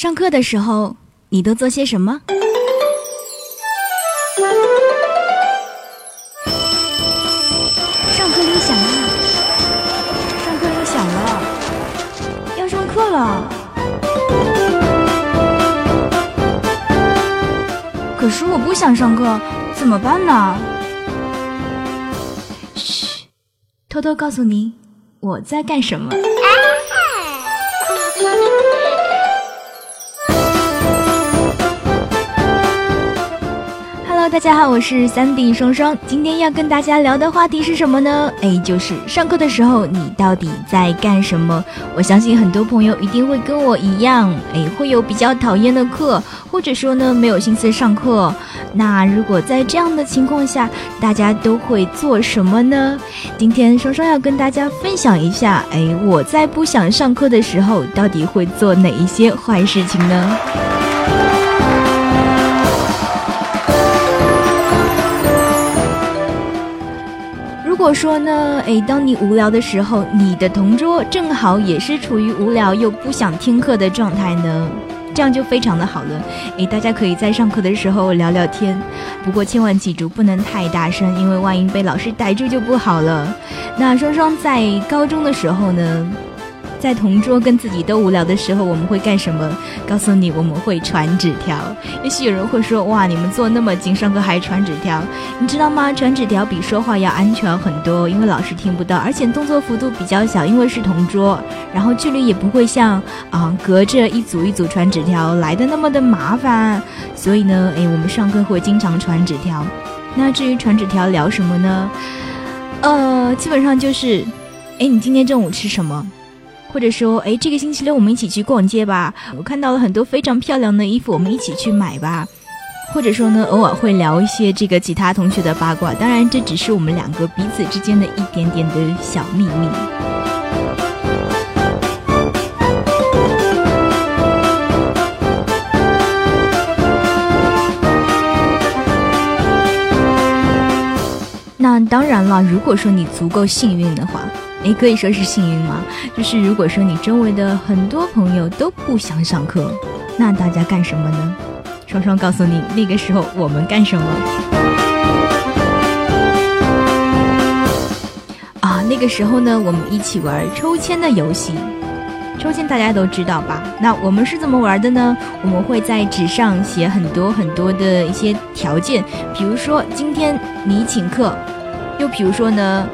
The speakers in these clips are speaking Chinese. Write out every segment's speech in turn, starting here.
上课的时候，你都做些什么？上课铃响了，上课铃响了，要上课了。可是我不想上课，怎么办呢？嘘，偷偷告诉你，我在干什么。大家好，我是三 D 双双。今天要跟大家聊的话题是什么呢？哎，就是上课的时候你到底在干什么？我相信很多朋友一定会跟我一样，哎，会有比较讨厌的课，或者说呢没有心思上课。那如果在这样的情况下，大家都会做什么呢？今天双双要跟大家分享一下，哎，我在不想上课的时候，到底会做哪一些坏事情呢？说呢，诶，当你无聊的时候，你的同桌正好也是处于无聊又不想听课的状态呢，这样就非常的好了。诶，大家可以在上课的时候聊聊天，不过千万记住不能太大声，因为万一被老师逮住就不好了。那双双在高中的时候呢？在同桌跟自己都无聊的时候，我们会干什么？告诉你，我们会传纸条。也许有人会说：“哇，你们坐那么近，上课还传纸条？”你知道吗？传纸条比说话要安全很多，因为老师听不到，而且动作幅度比较小，因为是同桌，然后距离也不会像啊隔着一组一组传纸条来的那么的麻烦。所以呢，诶，我们上课会经常传纸条。那至于传纸条聊什么呢？呃，基本上就是，诶，你今天中午吃什么？或者说，哎，这个星期六我们一起去逛街吧。我看到了很多非常漂亮的衣服，我们一起去买吧。或者说呢，偶尔会聊一些这个其他同学的八卦。当然，这只是我们两个彼此之间的一点点的小秘密。那当然了，如果说你足够幸运的话。诶，可以说是幸运吗？就是如果说你周围的很多朋友都不想上课，那大家干什么呢？双双告诉你，那个时候我们干什么？啊，那个时候呢，我们一起玩抽签的游戏。抽签大家都知道吧？那我们是怎么玩的呢？我们会在纸上写很多很多的一些条件，比如说今天你请客，又比如说呢？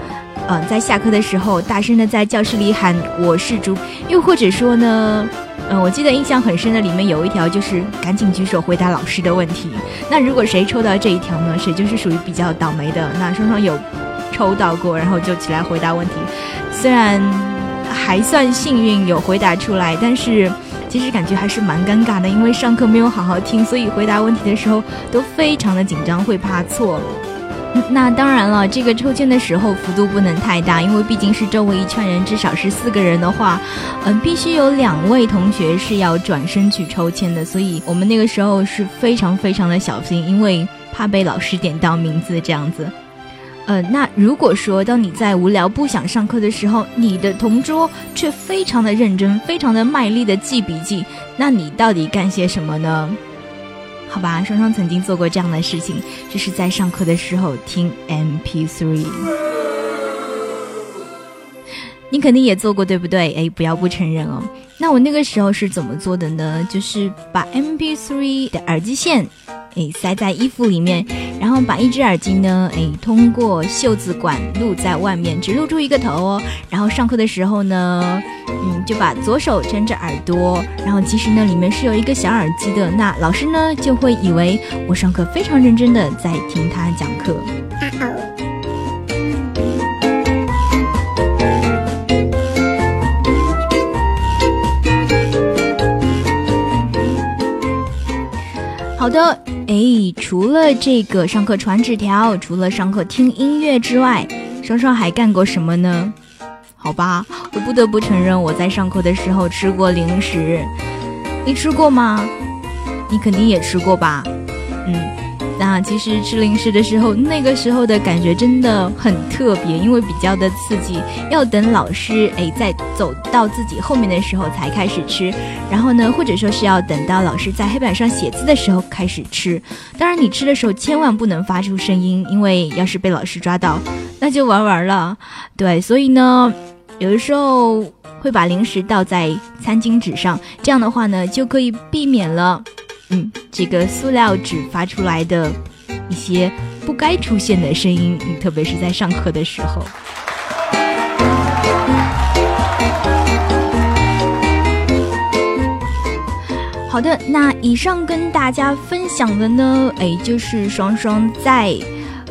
嗯，在下课的时候，大声的在教室里喊“我是猪”，又或者说呢，嗯，我记得印象很深的里面有一条就是赶紧举手回答老师的问题。那如果谁抽到这一条呢，谁就是属于比较倒霉的。那双双有抽到过，然后就起来回答问题，虽然还算幸运有回答出来，但是其实感觉还是蛮尴尬的，因为上课没有好好听，所以回答问题的时候都非常的紧张，会怕错。那当然了，这个抽签的时候幅度不能太大，因为毕竟是周围一圈人，至少是四个人的话，嗯，必须有两位同学是要转身去抽签的，所以我们那个时候是非常非常的小心，因为怕被老师点到名字这样子。呃，那如果说当你在无聊不想上课的时候，你的同桌却非常的认真、非常的卖力的记笔记，那你到底干些什么呢？好吧，双双曾经做过这样的事情，就是在上课的时候听 MP3。你肯定也做过，对不对？哎，不要不承认哦。那我那个时候是怎么做的呢？就是把 MP3 的耳机线。诶，塞在衣服里面，然后把一只耳机呢，诶，通过袖子管露在外面，只露出一个头哦。然后上课的时候呢，嗯，就把左手撑着耳朵，然后其实呢，里面是有一个小耳机的。那老师呢，就会以为我上课非常认真的在听他讲课。好的。哎，除了这个上课传纸条，除了上课听音乐之外，双双还干过什么呢？好吧，我不得不承认，我在上课的时候吃过零食。你吃过吗？你肯定也吃过吧？嗯，那其实吃零食的时候，那个时候的感觉真的很特别，因为比较的刺激，要等老师哎在走到自己后面的时候才开始吃，然后呢，或者说是要等到老师在黑板上写字的时候开始吃。当然，你吃的时候千万不能发出声音，因为要是被老师抓到，那就玩完了。对，所以呢，有的时候会把零食倒在餐巾纸上，这样的话呢，就可以避免了。嗯，这个塑料纸发出来的一些不该出现的声音，特别是在上课的时候。好的，那以上跟大家分享的呢，哎，就是双双在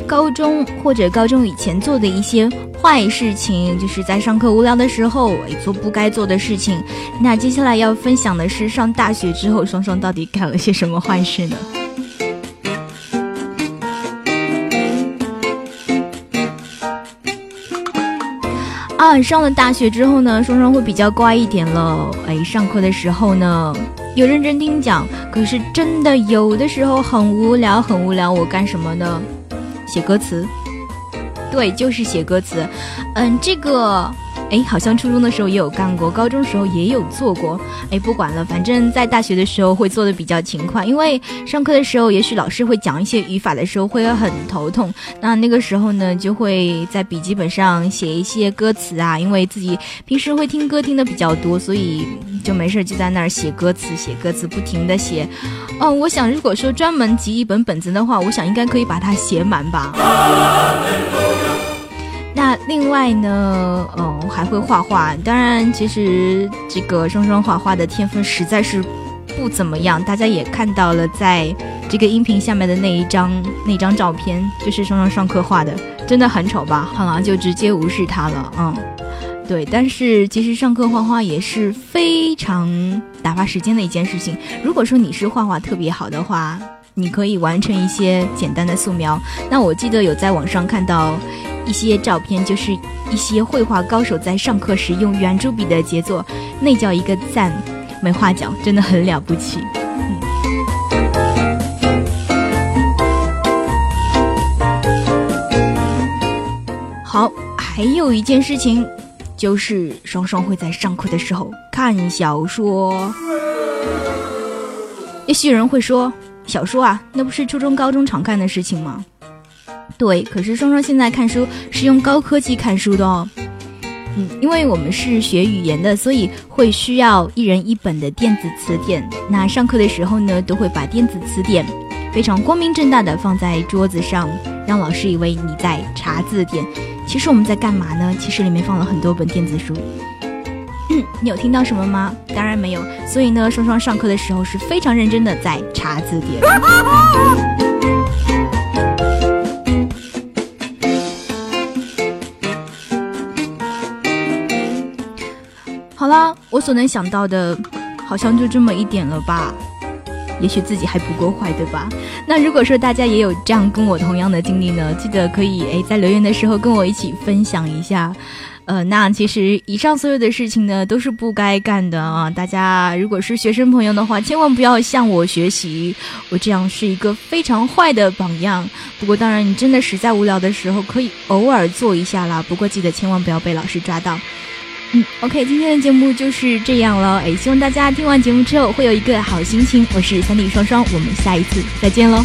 高中或者高中以前做的一些。坏事情就是在上课无聊的时候做不该做的事情。那接下来要分享的是上大学之后，双双到底干了些什么坏事呢？啊，上了大学之后呢，双双会比较乖一点了。哎，上课的时候呢，有认真听讲，可是真的有的时候很无聊，很无聊。我干什么呢？写歌词。对，就是写歌词，嗯，这个。哎，好像初中的时候也有干过，高中时候也有做过。哎，不管了，反正在大学的时候会做的比较勤快，因为上课的时候，也许老师会讲一些语法的时候会很头痛。那那个时候呢，就会在笔记本上写一些歌词啊，因为自己平时会听歌听的比较多，所以就没事就在那儿写歌词，写歌词，不停的写。哦，我想如果说专门集一本本子的话，我想应该可以把它写满吧。另外呢，嗯，还会画画。当然，其实这个双双画画的天分实在是不怎么样。大家也看到了，在这个音频下面的那一张那张照片，就是双双上课画的，真的很丑吧？好了，就直接无视他了。嗯，对。但是其实上课画画也是非常打发时间的一件事情。如果说你是画画特别好的话，你可以完成一些简单的素描。那我记得有在网上看到。一些照片就是一些绘画高手在上课时用圆珠笔的杰作，那叫一个赞，没话讲，真的很了不起。嗯好，还有一件事情，就是双双会在上课的时候看小说。也许有人会说，小说啊，那不是初中、高中常看的事情吗？对，可是双双现在看书是用高科技看书的哦。嗯，因为我们是学语言的，所以会需要一人一本的电子词典。那上课的时候呢，都会把电子词典非常光明正大的放在桌子上，让老师以为你在查字典。其实我们在干嘛呢？其实里面放了很多本电子书。你有听到什么吗？当然没有。所以呢，双双上课的时候是非常认真的在查字典。我所能想到的，好像就这么一点了吧。也许自己还不够坏，对吧？那如果说大家也有这样跟我同样的经历呢，记得可以诶在留言的时候跟我一起分享一下。呃，那其实以上所有的事情呢，都是不该干的啊。大家如果是学生朋友的话，千万不要向我学习，我这样是一个非常坏的榜样。不过当然，你真的实在无聊的时候，可以偶尔做一下啦。不过记得千万不要被老师抓到。，OK，今天的节目就是这样了。哎，希望大家听完节目之后会有一个好心情。我是三弟双双，我们下一次再见喽。